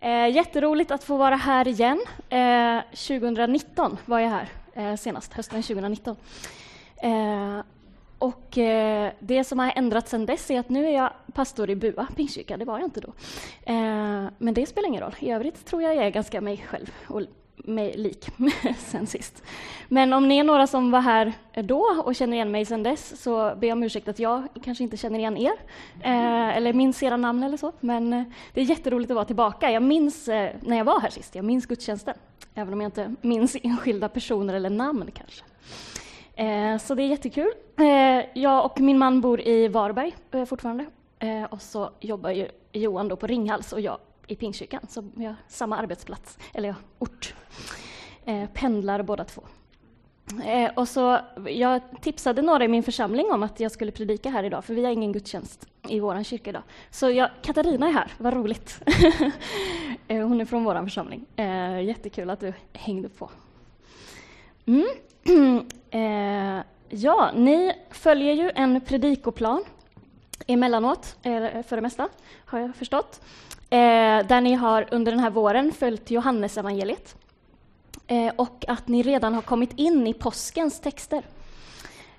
Eh, jätteroligt att få vara här igen. Eh, 2019 var jag här eh, senast, hösten 2019. Eh, och eh, det som har ändrats sedan dess är att nu är jag pastor i Bua Pingstkyrka, det var jag inte då. Eh, men det spelar ingen roll, i övrigt tror jag jag är ganska mig själv och mig lik sen sist. Men om ni är några som var här eh, då och känner igen mig sen dess så ber jag om ursäkt att jag kanske inte känner igen er eh, eller minns era namn eller så. Men eh, det är jätteroligt att vara tillbaka. Jag minns eh, när jag var här sist, jag minns gudstjänsten. Även om jag inte minns enskilda personer eller namn kanske. Eh, så det är jättekul. Eh, jag och min man bor i Varberg eh, fortfarande. Eh, och så jobbar ju Johan då på Ringhals och jag i Pingstkyrkan, så vi har samma arbetsplats, eller ja, ort. Eh, pendlar båda två. Eh, och så, jag tipsade några i min församling om att jag skulle predika här idag, för vi har ingen gudstjänst i vår kyrka idag. Så jag, Katarina är här, vad roligt! eh, hon är från vår församling. Eh, jättekul att du hängde på. Mm. Eh, ja, ni följer ju en predikoplan emellanåt, för det mesta, har jag förstått eh, där ni har under den här våren följt Johannesevangeliet eh, och att ni redan har kommit in i påskens texter.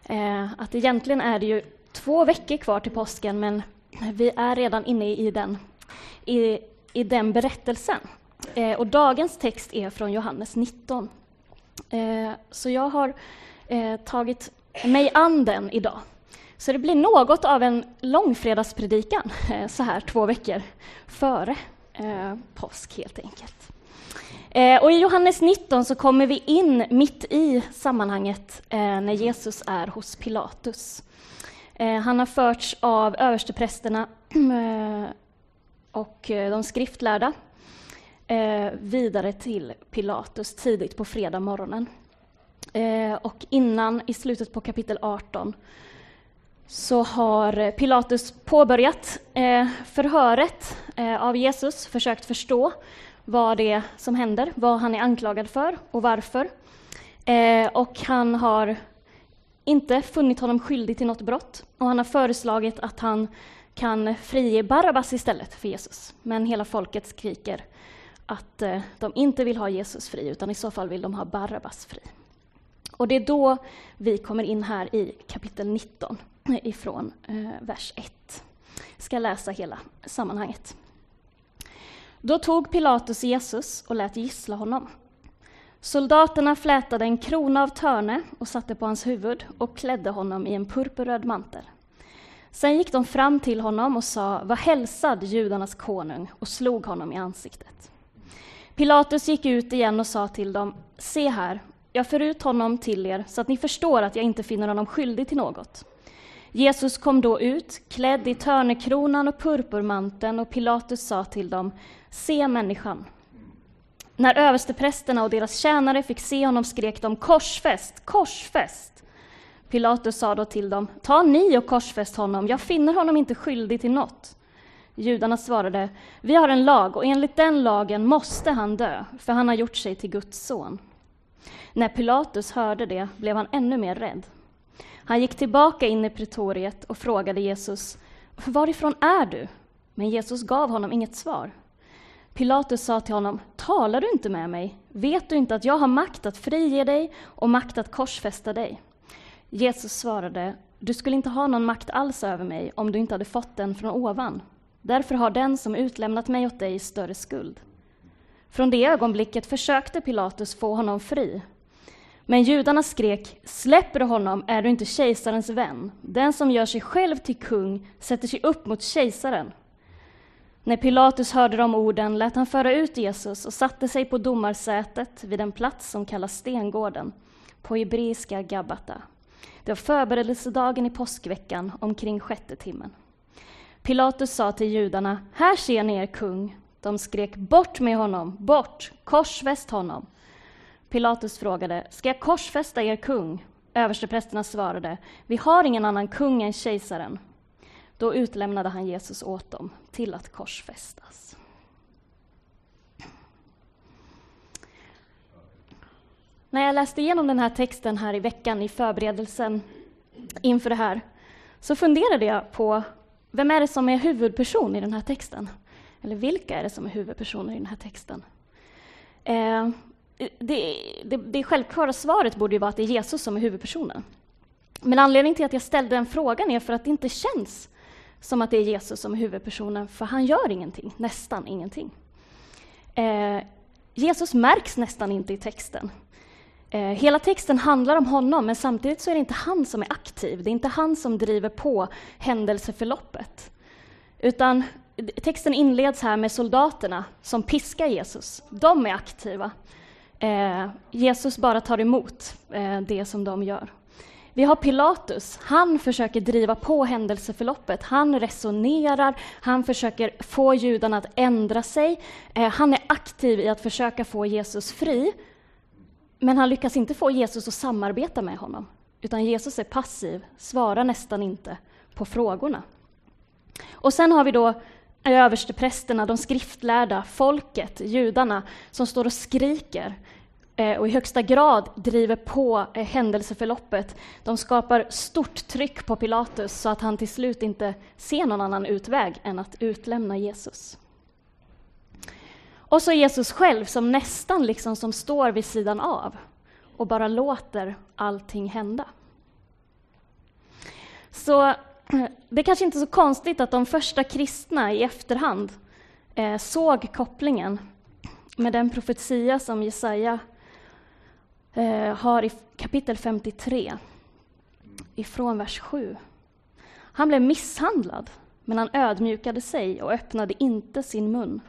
Eh, att egentligen är det ju två veckor kvar till påsken, men vi är redan inne i den, i, i den berättelsen. Eh, och dagens text är från Johannes 19. Eh, så jag har eh, tagit mig an den idag. Så det blir något av en långfredagspredikan eh, så här två veckor före eh, påsk helt enkelt. Eh, och I Johannes 19 så kommer vi in mitt i sammanhanget eh, när Jesus är hos Pilatus. Eh, han har förts av översteprästerna eh, och eh, de skriftlärda vidare till Pilatus tidigt på fredag morgonen. och innan, i slutet på kapitel 18, så har Pilatus påbörjat eh, förhöret eh, av Jesus, försökt förstå vad det är som händer, vad han är anklagad för och varför. Eh, och han har inte funnit honom skyldig till något brott och han har föreslagit att han kan frige Barabbas istället för Jesus. Men hela folket skriker att de inte vill ha Jesus fri, utan i så fall vill de ha Barabbas fri. Och det är då vi kommer in här i kapitel 19 ifrån eh, vers 1. Jag ska läsa hela sammanhanget. Då tog Pilatus Jesus och lät gissla honom. Soldaterna flätade en krona av törne och satte på hans huvud och klädde honom i en purpurröd mantel. Sen gick de fram till honom och sa, var hälsad judarnas konung, och slog honom i ansiktet. Pilatus gick ut igen och sa till dem, se här, jag för ut honom till er så att ni förstår att jag inte finner honom skyldig till något. Jesus kom då ut, klädd i törnekronan och purpurmanteln, och Pilatus sa till dem, se människan. När översteprästerna och deras tjänare fick se honom skrek de, korsfäst, korsfäst. Pilatus sa då till dem, ta ni och korsfäst honom, jag finner honom inte skyldig till något. Judarna svarade, vi har en lag, och enligt den lagen måste han dö, för han har gjort sig till Guds son. När Pilatus hörde det blev han ännu mer rädd. Han gick tillbaka in i pretoriet och frågade Jesus, varifrån är du? Men Jesus gav honom inget svar. Pilatus sa till honom, talar du inte med mig? Vet du inte att jag har makt att frige dig och makt att korsfästa dig? Jesus svarade, du skulle inte ha någon makt alls över mig om du inte hade fått den från ovan. Därför har den som utlämnat mig åt dig större skuld. Från det ögonblicket försökte Pilatus få honom fri, men judarna skrek, släpper du honom är du inte kejsarens vän. Den som gör sig själv till kung sätter sig upp mot kejsaren. När Pilatus hörde de orden lät han föra ut Jesus och satte sig på domarsätet vid en plats som kallas Stengården, på hebreiska Gabbata. Det var förberedelsedagen i påskveckan, omkring sjätte timmen. Pilatus sa till judarna, här ser ni er kung. De skrek, bort med honom, bort, korsfäst honom. Pilatus frågade, ska jag korsfästa er kung? Översteprästerna svarade, vi har ingen annan kung än kejsaren. Då utlämnade han Jesus åt dem till att korsfästas. När jag läste igenom den här texten här i veckan i förberedelsen inför det här, så funderade jag på vem är det som är huvudperson i den här texten? Eller vilka är det som är huvudpersoner i den här texten? Eh, det, det, det självklara svaret borde ju vara att det är Jesus som är huvudpersonen. Men anledningen till att jag ställde den frågan är för att det inte känns som att det är Jesus som är huvudpersonen, för han gör ingenting, nästan ingenting. Eh, Jesus märks nästan inte i texten. Eh, hela texten handlar om honom, men samtidigt så är det inte han som är aktiv. Det är inte han som driver på händelseförloppet. Utan texten inleds här med soldaterna som piskar Jesus. De är aktiva. Eh, Jesus bara tar emot eh, det som de gör. Vi har Pilatus. Han försöker driva på händelseförloppet. Han resonerar, han försöker få judarna att ändra sig. Eh, han är aktiv i att försöka få Jesus fri. Men han lyckas inte få Jesus att samarbeta med honom. Utan Jesus är passiv, svarar nästan inte på frågorna. Och sen har vi då översteprästerna, de skriftlärda, folket, judarna, som står och skriker eh, och i högsta grad driver på eh, händelseförloppet. De skapar stort tryck på Pilatus så att han till slut inte ser någon annan utväg än att utlämna Jesus. Och så Jesus själv som nästan liksom som står vid sidan av och bara låter allting hända. Så det är kanske inte är så konstigt att de första kristna i efterhand eh, såg kopplingen med den profetia som Jesaja eh, har i kapitel 53, ifrån vers 7. Han blev misshandlad, men han ödmjukade sig och öppnade inte sin mun.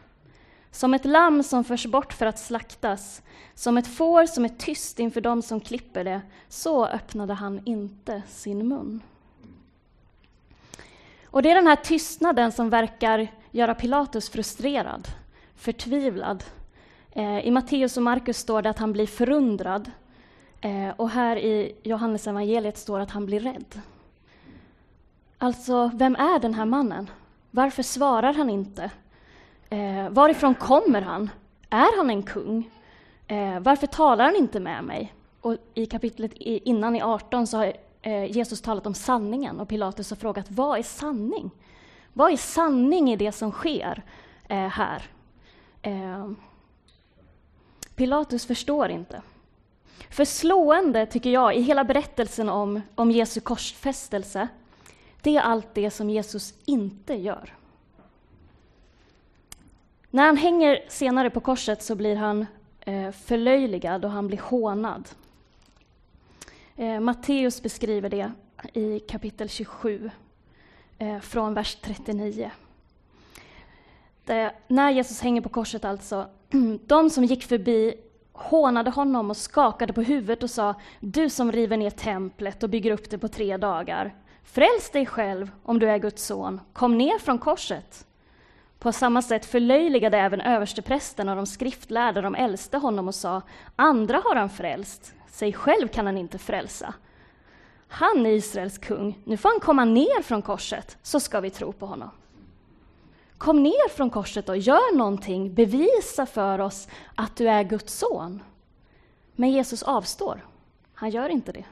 Som ett lamm som förs bort för att slaktas, som ett får som är tyst inför dem som klipper det, så öppnade han inte sin mun. Och det är den här tystnaden som verkar göra Pilatus frustrerad, förtvivlad. Eh, I Matteus och Markus står det att han blir förundrad. Eh, och här i Johannes evangeliet står det att han blir rädd. Alltså, vem är den här mannen? Varför svarar han inte? Eh, varifrån kommer han? Är han en kung? Eh, varför talar han inte med mig? Och I kapitlet innan, i 18, så eh, Jesus talat om sanningen och Pilatus har frågat vad är sanning? Vad är sanning i det som sker eh, här? Eh, Pilatus förstår inte. För slående, tycker jag, i hela berättelsen om, om Jesu korsfästelse, det är allt det som Jesus inte gör. När han hänger senare på korset så blir han eh, förlöjligad och han blir hånad. Eh, Matteus beskriver det i kapitel 27, eh, från vers 39. Det, när Jesus hänger på korset alltså, de som gick förbi hånade honom och skakade på huvudet och sa Du som river ner templet och bygger upp det på tre dagar, fräls dig själv om du är Guds son, kom ner från korset. På samma sätt förlöjligade även översteprästen och de skriftlärda, de äldste, honom och sa Andra har han frälst, sig själv kan han inte frälsa. Han är Israels kung, nu får han komma ner från korset, så ska vi tro på honom. Kom ner från korset och gör någonting, bevisa för oss att du är Guds son. Men Jesus avstår, han gör inte det.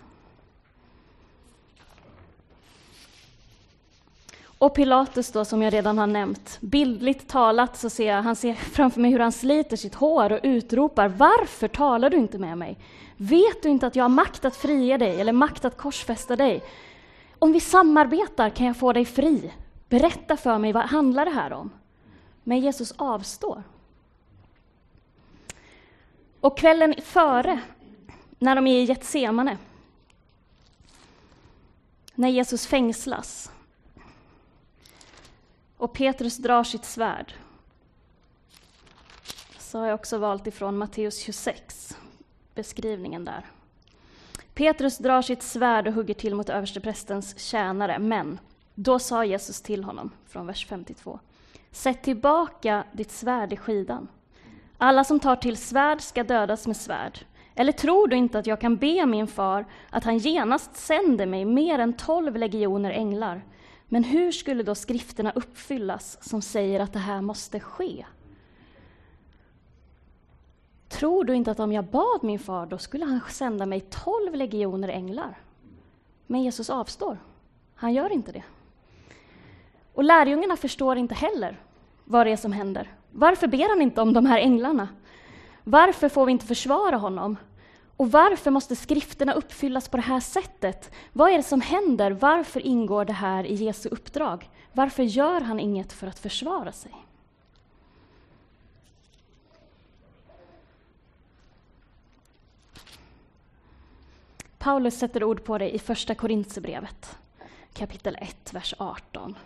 Och Pilatus då, som jag redan har nämnt, bildligt talat så ser jag, han ser framför mig hur han sliter sitt hår och utropar Varför talar du inte med mig? Vet du inte att jag har makt att fria dig eller makt att korsfästa dig? Om vi samarbetar kan jag få dig fri. Berätta för mig, vad handlar det här om? Men Jesus avstår. Och kvällen före, när de är i Getsemane, när Jesus fängslas, och Petrus drar sitt svärd. Så har jag också valt ifrån Matteus 26, beskrivningen där. Petrus drar sitt svärd och hugger till mot översteprästens tjänare, men då sa Jesus till honom, från vers 52, Sätt tillbaka ditt svärd i skidan. Alla som tar till svärd ska dödas med svärd. Eller tror du inte att jag kan be min far att han genast sänder mig mer än tolv legioner änglar? Men hur skulle då skrifterna uppfyllas som säger att det här måste ske? Tror du inte att om jag bad min far, då skulle han sända mig tolv legioner änglar? Men Jesus avstår. Han gör inte det. Och lärjungarna förstår inte heller vad det är som händer. Varför ber han inte om de här änglarna? Varför får vi inte försvara honom? Och varför måste skrifterna uppfyllas på det här sättet? Vad är det som händer? Varför ingår det här i Jesu uppdrag? Varför gör han inget för att försvara sig? Paulus sätter ord på det i Första Korintsebrevet, kapitel 1, vers 18.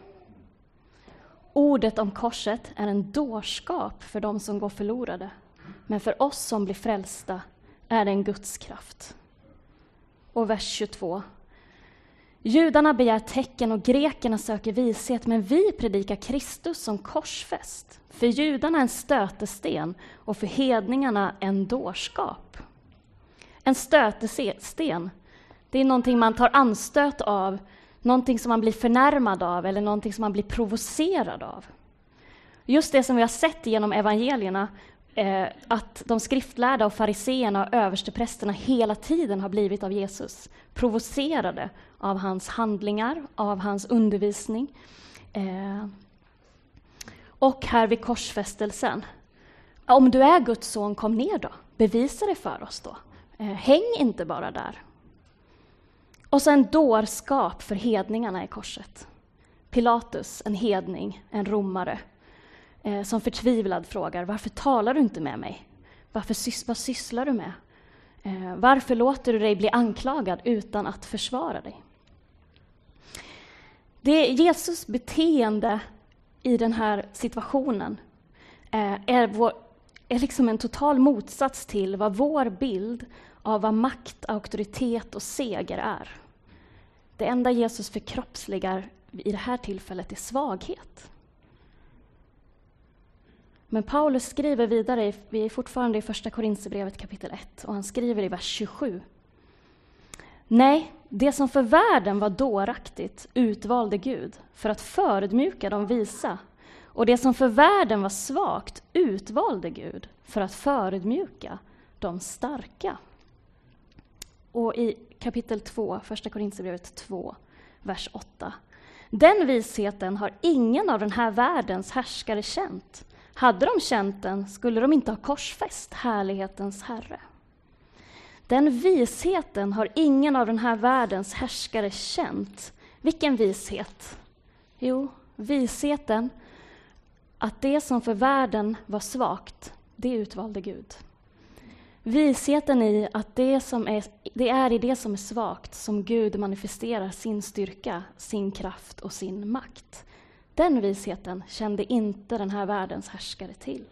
Ordet om korset är en dårskap för dem som går förlorade, men för oss som blir frälsta är det en Guds kraft. Och vers 22. Judarna begär tecken och grekerna söker vishet, men vi predikar Kristus som korsfäst. För judarna en stötesten och för hedningarna en dårskap. En stötesten, det är någonting man tar anstöt av, någonting som man blir förnärmad av eller någonting som man blir provocerad av. Just det som vi har sett genom evangelierna, eh, att de skriftlärda och fariseerna och översteprästerna hela tiden har blivit av Jesus provocerade av hans handlingar, av hans undervisning. Eh, och här vid korsfästelsen, om du är Guds son, kom ner då. Bevisa det för oss då. Eh, häng inte bara där. Och sen dårskap för hedningarna i korset. Pilatus, en hedning, en romare, eh, som förtvivlad frågar varför talar du inte med mig? Varför sys vad sysslar du med? Eh, varför låter du dig bli anklagad utan att försvara dig? Det Jesus beteende i den här situationen eh, är, vår, är liksom en total motsats till vad vår bild av vad makt, auktoritet och seger är. Det enda Jesus förkroppsligar i det här tillfället är svaghet. Men Paulus skriver vidare, vi är fortfarande i Första Korinthierbrevet kapitel 1, och han skriver i vers 27. Nej, det som för världen var dåraktigt utvalde Gud för att förödmjuka de visa, och det som för världen var svagt utvalde Gud för att förödmjuka de starka. Och i kapitel 2, Första Korinthierbrevet 2, vers 8. Den visheten har ingen av den här världens härskare känt. Hade de känt den skulle de inte ha korsfäst härlighetens Herre. Den visheten har ingen av den här världens härskare känt. Vilken vishet? Jo, visheten att det som för världen var svagt, det utvalde Gud. Visheten i att det, som är, det är i det som är svagt som Gud manifesterar sin styrka, sin kraft och sin makt. Den visheten kände inte den här världens härskare till.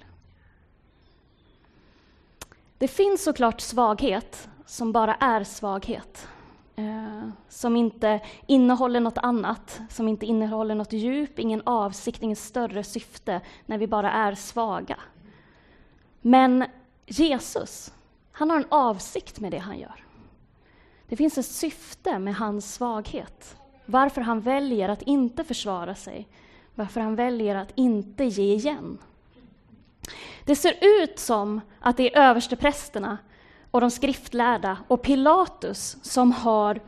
Det finns såklart svaghet som bara är svaghet. Eh, som inte innehåller något annat, som inte innehåller något djup, ingen avsikt, inget större syfte, när vi bara är svaga. Men Jesus, han har en avsikt med det han gör. Det finns ett syfte med hans svaghet. Varför han väljer att inte försvara sig. Varför han väljer att inte ge igen. Det ser ut som att det är översteprästerna och de skriftlärda och Pilatus som har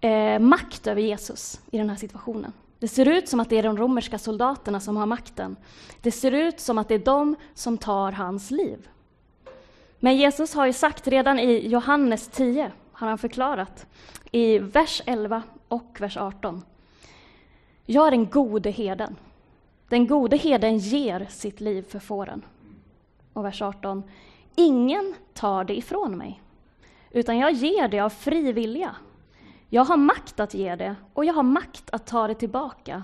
eh, makt över Jesus i den här situationen. Det ser ut som att det är de romerska soldaterna som har makten. Det ser ut som att det är de som tar hans liv. Men Jesus har ju sagt redan i Johannes 10, har han förklarat, i vers 11 och vers 18. Jag är den gode heden. Den gode heden ger sitt liv för fåren. Och vers 18. Ingen tar det ifrån mig, utan jag ger det av fri vilja. Jag har makt att ge det och jag har makt att ta det tillbaka.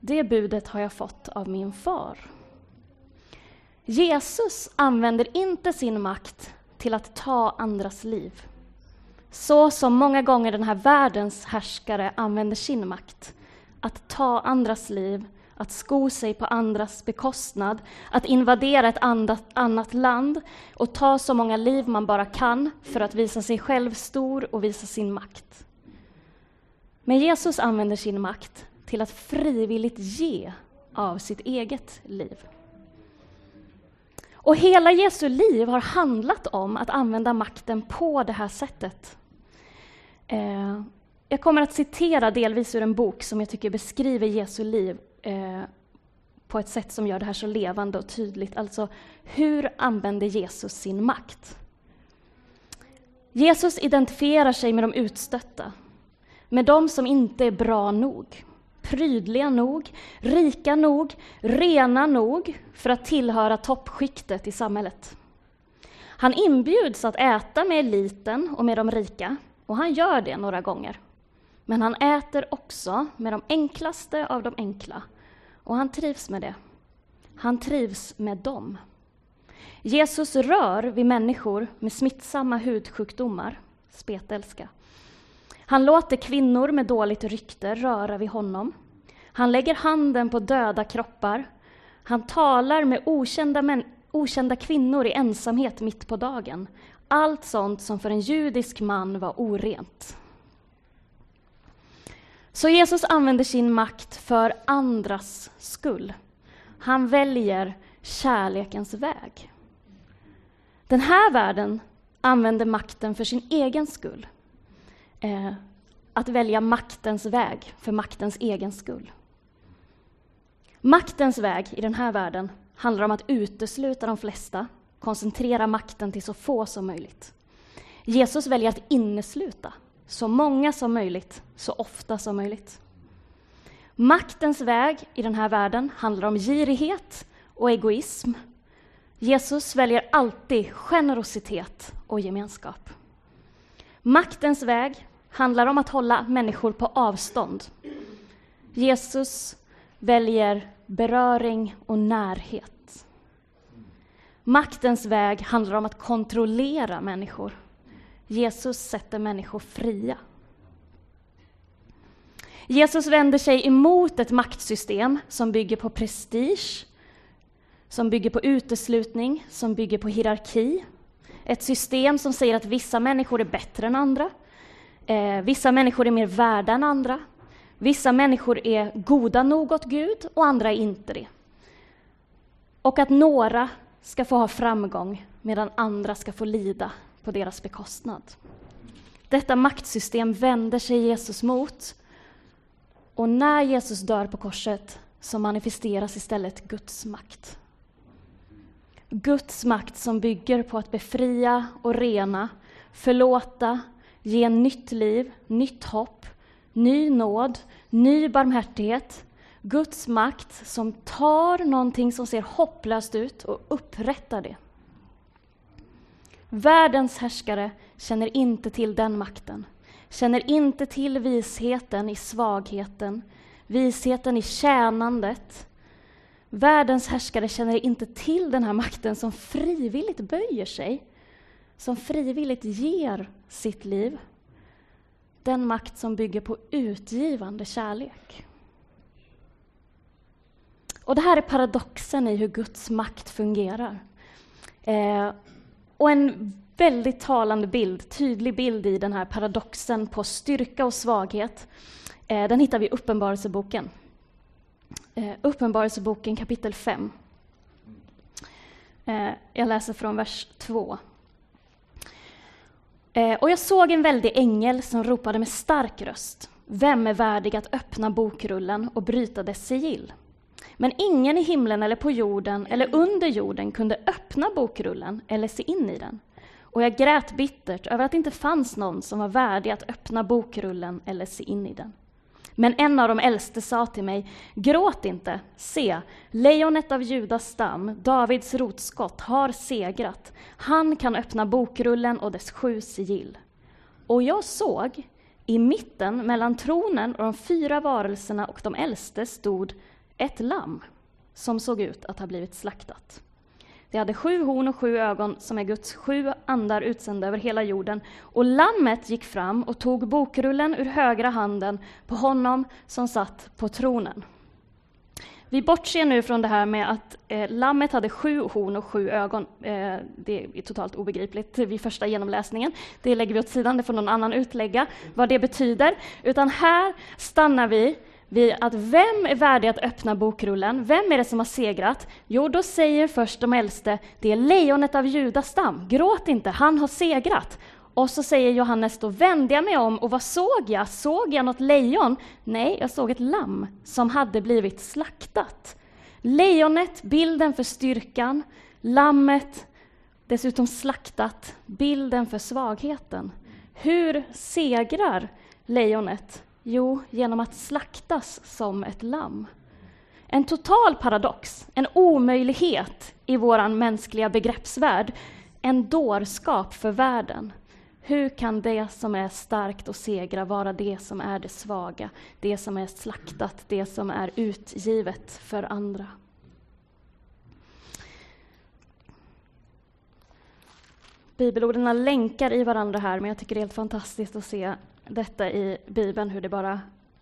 Det budet har jag fått av min far. Jesus använder inte sin makt till att ta andras liv. Så som många gånger den här världens härskare använder sin makt. Att ta andras liv, att sko sig på andras bekostnad, att invadera ett annat land och ta så många liv man bara kan för att visa sig själv stor och visa sin makt. Men Jesus använder sin makt till att frivilligt ge av sitt eget liv. Och hela Jesu liv har handlat om att använda makten på det här sättet. Eh, jag kommer att citera delvis ur en bok som jag tycker beskriver Jesu liv eh, på ett sätt som gör det här så levande och tydligt. Alltså, hur använder Jesus sin makt? Jesus identifierar sig med de utstötta, med de som inte är bra nog, prydliga nog, rika nog, rena nog för att tillhöra toppskiktet i samhället. Han inbjuds att äta med eliten och med de rika, och han gör det några gånger. Men han äter också med de enklaste av de enkla, och han trivs med det. Han trivs med dem. Jesus rör vid människor med smittsamma hudsjukdomar, spetälska. Han låter kvinnor med dåligt rykte röra vid honom. Han lägger handen på döda kroppar. Han talar med okända, män, okända kvinnor i ensamhet mitt på dagen. Allt sånt som för en judisk man var orent. Så Jesus använder sin makt för andras skull. Han väljer kärlekens väg. Den här världen använder makten för sin egen skull. Eh, att välja maktens väg för maktens egen skull. Maktens väg i den här världen handlar om att utesluta de flesta, koncentrera makten till så få som möjligt. Jesus väljer att innesluta så många som möjligt, så ofta som möjligt. Maktens väg i den här världen handlar om girighet och egoism. Jesus väljer alltid generositet och gemenskap. Maktens väg handlar om att hålla människor på avstånd. Jesus väljer beröring och närhet. Maktens väg handlar om att kontrollera människor. Jesus sätter människor fria. Jesus vänder sig emot ett maktsystem som bygger på prestige, som bygger på uteslutning, som bygger på hierarki. Ett system som säger att vissa människor är bättre än andra, eh, vissa människor är mer värda än andra, vissa människor är goda nog åt Gud och andra är inte det. Och att några ska få ha framgång medan andra ska få lida på deras bekostnad. Detta maktsystem vänder sig Jesus mot och när Jesus dör på korset så manifesteras istället Guds makt. Guds makt som bygger på att befria och rena, förlåta, ge nytt liv, nytt hopp, ny nåd, ny barmhärtighet. Guds makt som tar någonting som ser hopplöst ut och upprättar det. Världens härskare känner inte till den makten, känner inte till visheten i svagheten, visheten i tjänandet. Världens härskare känner inte till den här makten som frivilligt böjer sig, som frivilligt ger sitt liv. Den makt som bygger på utgivande kärlek. Och det här är paradoxen i hur Guds makt fungerar. Eh, och en väldigt talande bild, tydlig bild i den här paradoxen på styrka och svaghet, eh, den hittar vi i Uppenbarelseboken. Eh, Uppenbarelseboken kapitel 5. Eh, jag läser från vers 2. Eh, och jag såg en väldig ängel som ropade med stark röst. Vem är värdig att öppna bokrullen och bryta dess sigill? Men ingen i himlen eller på jorden eller under jorden kunde öppna bokrullen eller se in i den. Och jag grät bittert över att det inte fanns någon som var värdig att öppna bokrullen eller se in i den. Men en av de äldste sa till mig, gråt inte, se, lejonet av Judas stam, Davids rotskott, har segrat. Han kan öppna bokrullen och dess sju sigill. Och jag såg, i mitten mellan tronen och de fyra varelserna och de äldste stod ett lamm som såg ut att ha blivit slaktat. Det hade sju horn och sju ögon som är Guds sju andar utsända över hela jorden. Och lammet gick fram och tog bokrullen ur högra handen på honom som satt på tronen. Vi bortser nu från det här med att eh, lammet hade sju horn och sju ögon. Eh, det är totalt obegripligt vid första genomläsningen. Det lägger vi åt sidan, det får någon annan utlägga vad det betyder. Utan här stannar vi vi att vem är värdig att öppna bokrullen? Vem är det som har segrat? Jo, då säger först de äldste, det är lejonet av Judas stam. Gråt inte, han har segrat. Och så säger Johannes, då vände jag mig om och vad såg jag? Såg jag något lejon? Nej, jag såg ett lamm som hade blivit slaktat. Lejonet, bilden för styrkan. Lammet, dessutom slaktat, bilden för svagheten. Hur segrar lejonet? Jo, genom att slaktas som ett lamm. En total paradox, en omöjlighet i vår mänskliga begreppsvärld, en dårskap för världen. Hur kan det som är starkt och segra vara det som är det svaga, det som är slaktat, det som är utgivet för andra? Bibelorden länkar i varandra här, men jag tycker det är helt fantastiskt att se detta i Bibeln, hur det bara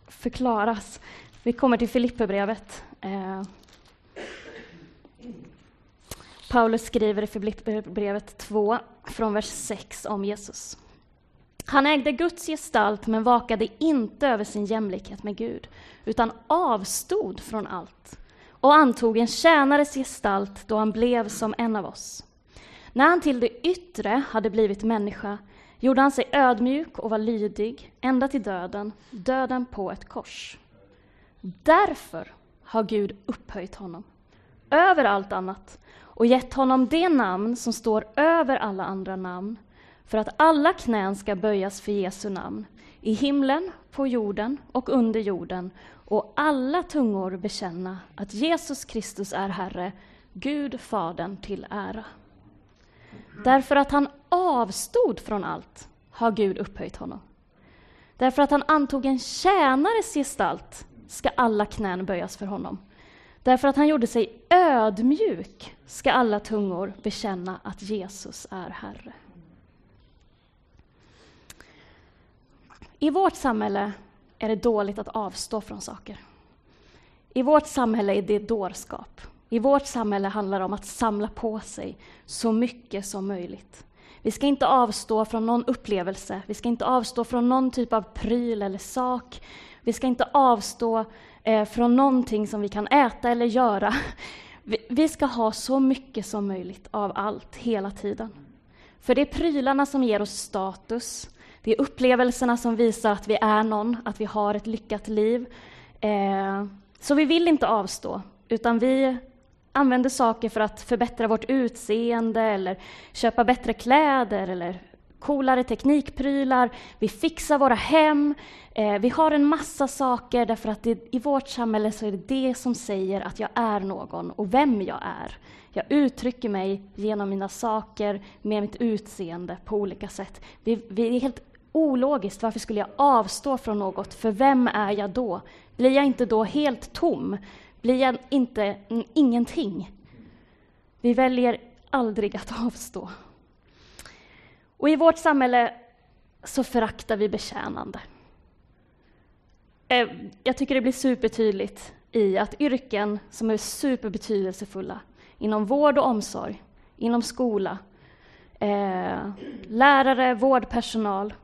förklaras. Vi kommer till Filipperbrevet. Eh, Paulus skriver i Filipperbrevet 2, från vers 6 om Jesus. Han ägde Guds gestalt men vakade inte över sin jämlikhet med Gud, utan avstod från allt och antog en tjänares gestalt då han blev som en av oss. När han till det yttre hade blivit människa gjorde han sig ödmjuk och var lydig ända till döden, döden på ett kors. Därför har Gud upphöjt honom över allt annat och gett honom det namn som står över alla andra namn, för att alla knän ska böjas för Jesu namn, i himlen, på jorden och under jorden, och alla tungor bekänna att Jesus Kristus är Herre, Gud Fadern till ära. Därför att han avstod från allt har Gud upphöjt honom. Därför att han antog en tjänares gestalt ska alla knän böjas för honom. Därför att han gjorde sig ödmjuk ska alla tungor bekänna att Jesus är Herre. I vårt samhälle är det dåligt att avstå från saker. I vårt samhälle är det dårskap. I vårt samhälle handlar det om att samla på sig så mycket som möjligt. Vi ska inte avstå från någon upplevelse, vi ska inte avstå från någon typ av pryl eller sak. Vi ska inte avstå eh, från någonting som vi kan äta eller göra. Vi, vi ska ha så mycket som möjligt av allt, hela tiden. För det är prylarna som ger oss status, det är upplevelserna som visar att vi är någon, att vi har ett lyckat liv. Eh, så vi vill inte avstå, utan vi använder saker för att förbättra vårt utseende eller köpa bättre kläder eller coolare teknikprylar. Vi fixar våra hem. Eh, vi har en massa saker därför att det, i vårt samhälle så är det det som säger att jag är någon och vem jag är. Jag uttrycker mig genom mina saker, med mitt utseende på olika sätt. Vi, vi är helt ologiskt. Varför skulle jag avstå från något? För vem är jag då? Blir jag inte då helt tom? Blir inte ingenting? Vi väljer aldrig att avstå. Och i vårt samhälle så föraktar vi betjänande. Eh, jag tycker det blir supertydligt i att yrken som är superbetydelsefulla inom vård och omsorg, inom skola, eh, lärare, vårdpersonal,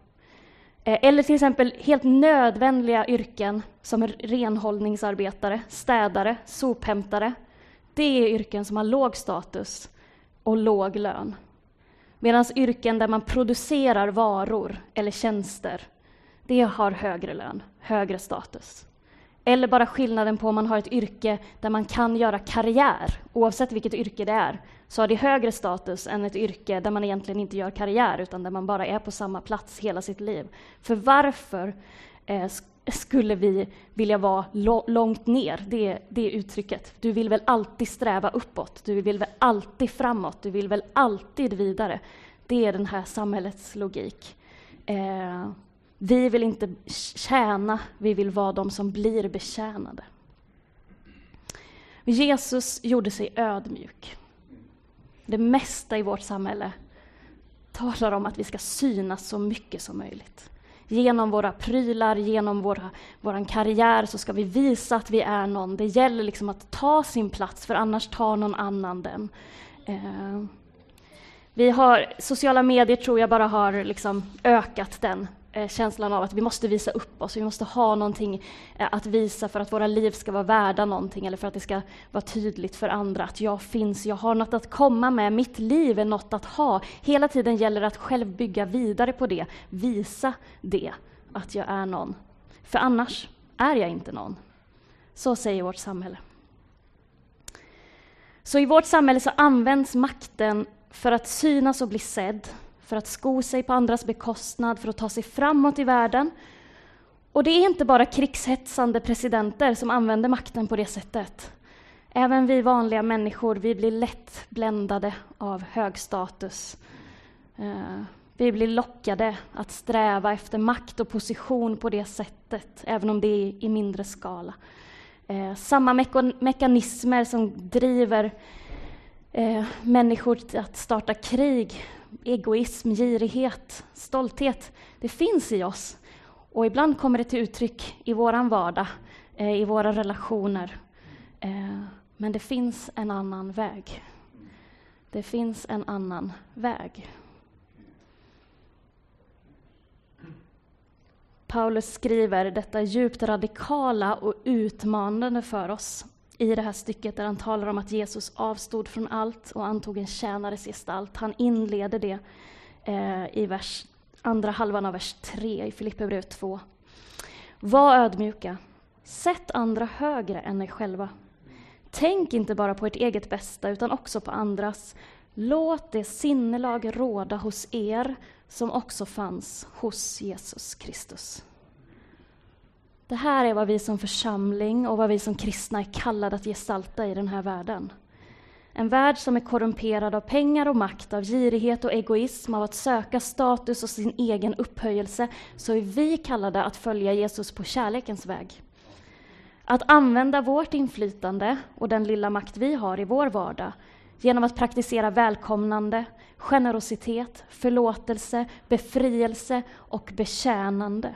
Eh, eller till exempel helt nödvändiga yrken som renhållningsarbetare, städare, sophämtare. Det är yrken som har låg status och låg lön. Medan yrken där man producerar varor eller tjänster, det har högre lön, högre status. Eller bara skillnaden på om man har ett yrke där man kan göra karriär, oavsett vilket yrke det är, så har det högre status än ett yrke där man egentligen inte gör karriär, utan där man bara är på samma plats hela sitt liv. För varför eh, skulle vi vilja vara långt ner, det, det uttrycket. Du vill väl alltid sträva uppåt, du vill väl alltid framåt, du vill väl alltid vidare. Det är den här samhällets logik. Eh, vi vill inte tjäna, vi vill vara de som blir betjänade. Jesus gjorde sig ödmjuk. Det mesta i vårt samhälle talar om att vi ska synas så mycket som möjligt. Genom våra prylar, genom våra, vår karriär så ska vi visa att vi är någon. Det gäller liksom att ta sin plats, för annars tar någon annan den. Eh, vi har, sociala medier tror jag bara har liksom ökat den Eh, känslan av att vi måste visa upp oss, vi måste ha någonting eh, att visa för att våra liv ska vara värda någonting eller för att det ska vara tydligt för andra att jag finns, jag har något att komma med, mitt liv är något att ha. Hela tiden gäller det att själv bygga vidare på det, visa det, att jag är någon. För annars är jag inte någon. Så säger vårt samhälle. Så i vårt samhälle så används makten för att synas och bli sedd, för att sko sig på andras bekostnad, för att ta sig framåt i världen. Och det är inte bara krigshetsande presidenter som använder makten på det sättet. Även vi vanliga människor, vi blir lätt bländade av hög status. Eh, vi blir lockade att sträva efter makt och position på det sättet, även om det är i mindre skala. Eh, samma mekanismer som driver eh, människor till att starta krig, egoism, girighet, stolthet, det finns i oss. Och ibland kommer det till uttryck i vår vardag, eh, i våra relationer. Eh, men det finns en annan väg. Det finns en annan väg. Paulus skriver detta djupt radikala och utmanande för oss i det här stycket där han talar om att Jesus avstod från allt och antog en tjänares gestalt. Han inleder det eh, i vers, andra halvan av vers 3 i Filipperbrevet 2. Var ödmjuka, sätt andra högre än er själva. Tänk inte bara på ert eget bästa utan också på andras. Låt det sinnelag råda hos er som också fanns hos Jesus Kristus. Det här är vad vi som församling och vad vi som kristna är kallade att gestalta i den här världen. En värld som är korrumperad av pengar och makt, av girighet och egoism, av att söka status och sin egen upphöjelse, så är vi kallade att följa Jesus på kärlekens väg. Att använda vårt inflytande och den lilla makt vi har i vår vardag genom att praktisera välkomnande, generositet, förlåtelse, befrielse och betjänande.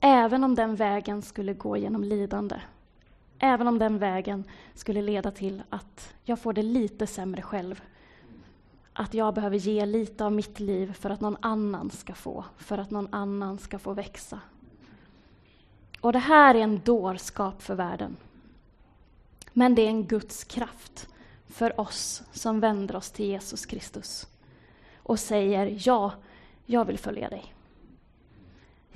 Även om den vägen skulle gå genom lidande. Även om den vägen skulle leda till att jag får det lite sämre själv. Att jag behöver ge lite av mitt liv för att någon annan ska få, för att någon annan ska få växa. Och det här är en dårskap för världen. Men det är en Guds kraft för oss som vänder oss till Jesus Kristus och säger ja, jag vill följa dig.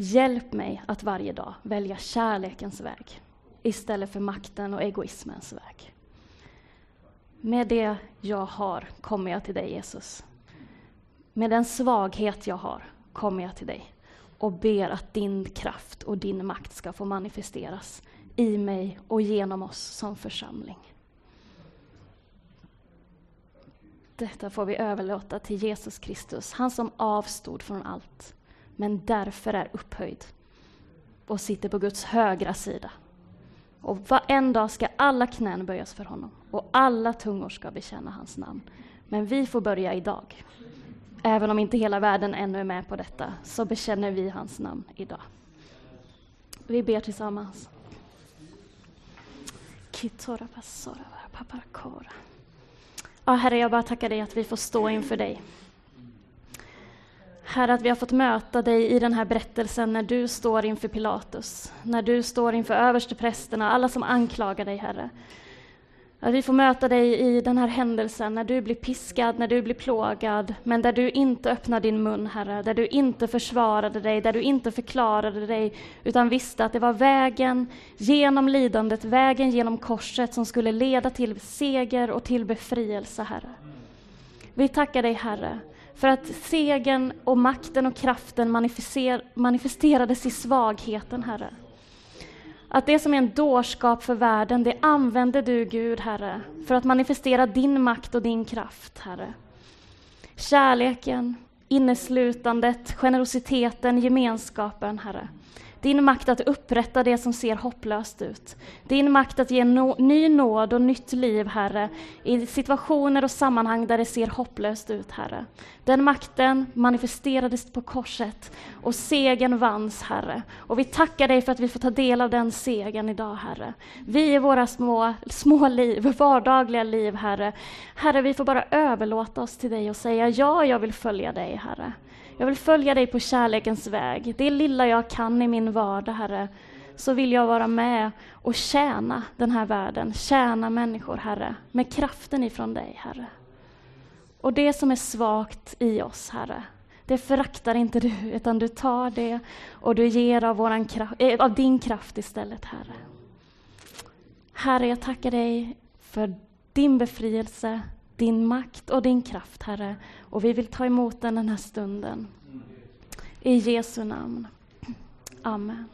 Hjälp mig att varje dag välja kärlekens väg istället för makten och egoismens väg. Med det jag har kommer jag till dig, Jesus. Med den svaghet jag har kommer jag till dig och ber att din kraft och din makt ska få manifesteras i mig och genom oss som församling. Detta får vi överlåta till Jesus Kristus, han som avstod från allt, men därför är upphöjd och sitter på Guds högra sida. Och en dag ska alla knän böjas för honom och alla tungor ska bekänna hans namn. Men vi får börja idag. Även om inte hela världen ännu är med på detta, så bekänner vi hans namn idag. Vi ber tillsammans. Ja, Herre, jag bara tackar dig att vi får stå inför dig. Herre, att vi har fått möta dig i den här berättelsen när du står inför Pilatus, när du står inför översteprästerna, alla som anklagar dig, Herre. Att vi får möta dig i den här händelsen när du blir piskad, när du blir plågad, men där du inte öppnar din mun, Herre, där du inte försvarade dig, där du inte förklarade dig, utan visste att det var vägen genom lidandet, vägen genom korset som skulle leda till seger och till befrielse, Herre. Vi tackar dig, Herre, för att segern och makten och kraften manifesterades i svagheten, Herre. Att det som är en dårskap för världen, det använder du, Gud, Herre, för att manifestera din makt och din kraft, Herre. Kärleken, inneslutandet, generositeten, gemenskapen, Herre. Din makt att upprätta det som ser hopplöst ut. Din makt att ge no ny nåd och nytt liv, Herre, i situationer och sammanhang där det ser hopplöst ut, Herre. Den makten manifesterades på korset och segern vanns, Herre. Och vi tackar dig för att vi får ta del av den segern idag, Herre. Vi i våra små, små liv, vardagliga liv, Herre. Herre, vi får bara överlåta oss till dig och säga ja, jag vill följa dig, Herre. Jag vill följa dig på kärlekens väg. Det lilla jag kan i min vardag, Herre, så vill jag vara med och tjäna den här världen, tjäna människor, Herre, med kraften ifrån dig, Herre. Och det som är svagt i oss, Herre, det föraktar inte du, utan du tar det och du ger av, våran kraft, äh, av din kraft istället, Herre. Herre, jag tackar dig för din befrielse, din makt och din kraft, Herre. Och vi vill ta emot den den här stunden. I Jesu namn. Amen.